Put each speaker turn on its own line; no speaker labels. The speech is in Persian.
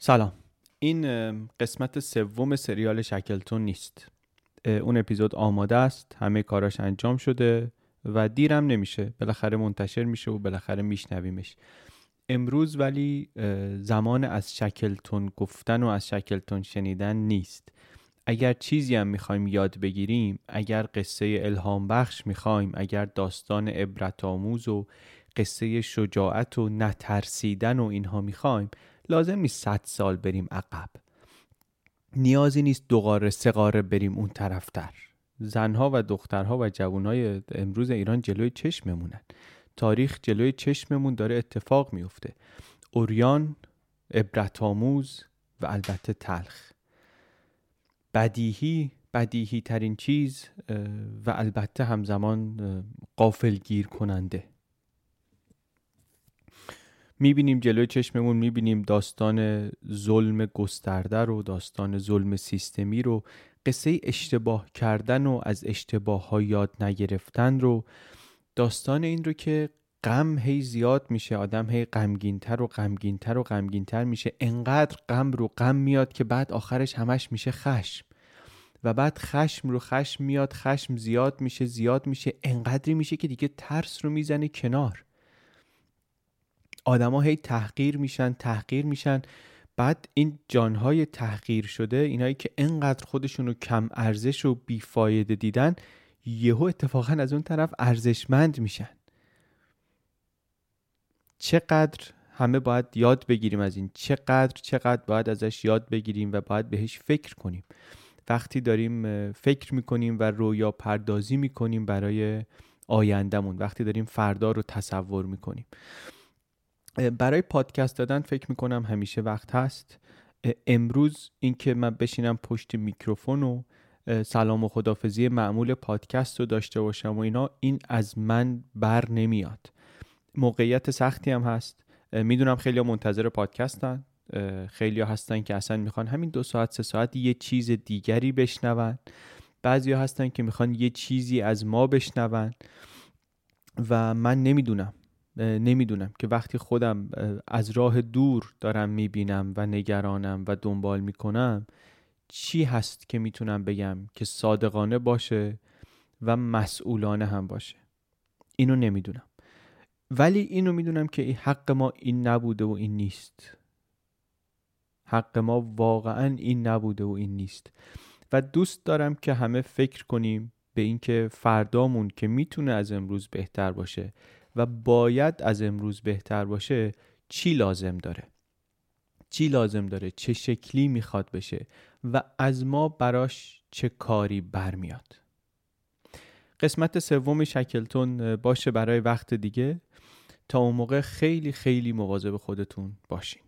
سلام. این قسمت سوم سریال شکلتون نیست. اون اپیزود آماده است همه کاراش انجام شده و دیرم نمیشه. بالاخره منتشر میشه و بالاخره میشنویمش. امروز ولی زمان از شکلتون گفتن و از شکلتون شنیدن نیست. اگر چیزی هم می‌خوایم یاد بگیریم اگر قصه الهام بخش می‌خوایم اگر داستان عبرت آموز و قصه شجاعت و نترسیدن و اینها می‌خوایم لازم نیست صد سال بریم عقب. نیازی نیست دو قاره سه قاره بریم اون طرفتر. زنها و دخترها و جوانهای امروز ایران جلوی چشممونن. تاریخ جلوی چشممون داره اتفاق میفته اوریان عبرت آموز و البته تلخ. بدیهی بدیهی ترین چیز و البته همزمان قافلگیر کننده می‌بینیم جلوی چشممون می‌بینیم داستان ظلم گسترده رو داستان ظلم سیستمی رو قصه اشتباه کردن و از اشتباه ها یاد نگرفتن رو. داستان این رو که غم هی زیاد میشه آدم هی غمگینتر و غمگینتر و غمگینتر میشه. انقدر غم رو غم میاد که بعد آخرش همش میشه خشم. و بعد خشم رو خشم میاد خشم زیاد میشه زیاد میشه. انقدری میشه که دیگه ترس رو می‌زنه کنار. آدما هی تحقیر میشن تحقیر میشن. بعد این جانهای تحقیر شده اینایی که انقدر خودشون رو کم ارزش و بیفایده دیدن یهو اتفاقا از اون طرف ارزشمند میشن. چقدر همه باید یاد بگیریم از این. چقدر چقدر باید ازش یاد بگیریم و باید بهش فکر کنیم. وقتی داریم فکر می‌کنیم و رویا پردازی می‌کنیم برای آیندهمون. وقتی داریم فردا رو تصور می‌کنیم. برای پادکست دادن فکر می‌کنم همیشه وقت هست. امروز اینکه من بشینم پشت میکروفون و سلام و خدافزی معمول پادکست رو داشته باشم و اینا این از من بر نمیاد. موقعیت سختی هم هست. می‌دونم خیلی منتظر پادکستن. خیلی هستن که اصلا می‌خوان همین دو ساعت سه ساعت یه چیز دیگری بشنون. بعضی هستن که می‌خوان یه چیزی از ما بشنون. و من نمی‌دونم. نمی‌دونم که وقتی خودم از راه دور دارم می‌بینم و نگرانم و دنبال می‌کنم چی هست که می‌تونم بگم که صادقانه باشه و مسئولانه هم باشه؟ اینو نمی‌دونم. ولی اینو می‌دونم که حق ما این نبوده و این نیست. حق ما واقعا این نبوده و این نیست. و دوست دارم که همه فکر کنیم به اینکه فردامون که می‌تونه از امروز بهتر باشه و باید از امروز بهتر باشه چی لازم داره؟ چی لازم داره؟ چه شکلی می‌خواد بشه؟ و از ما براش چه کاری برمیاد؟ قسمت سوم شکلتون باشه برای وقت دیگه. تا اون موقع خیلی خیلی مواظب خودتون باشین.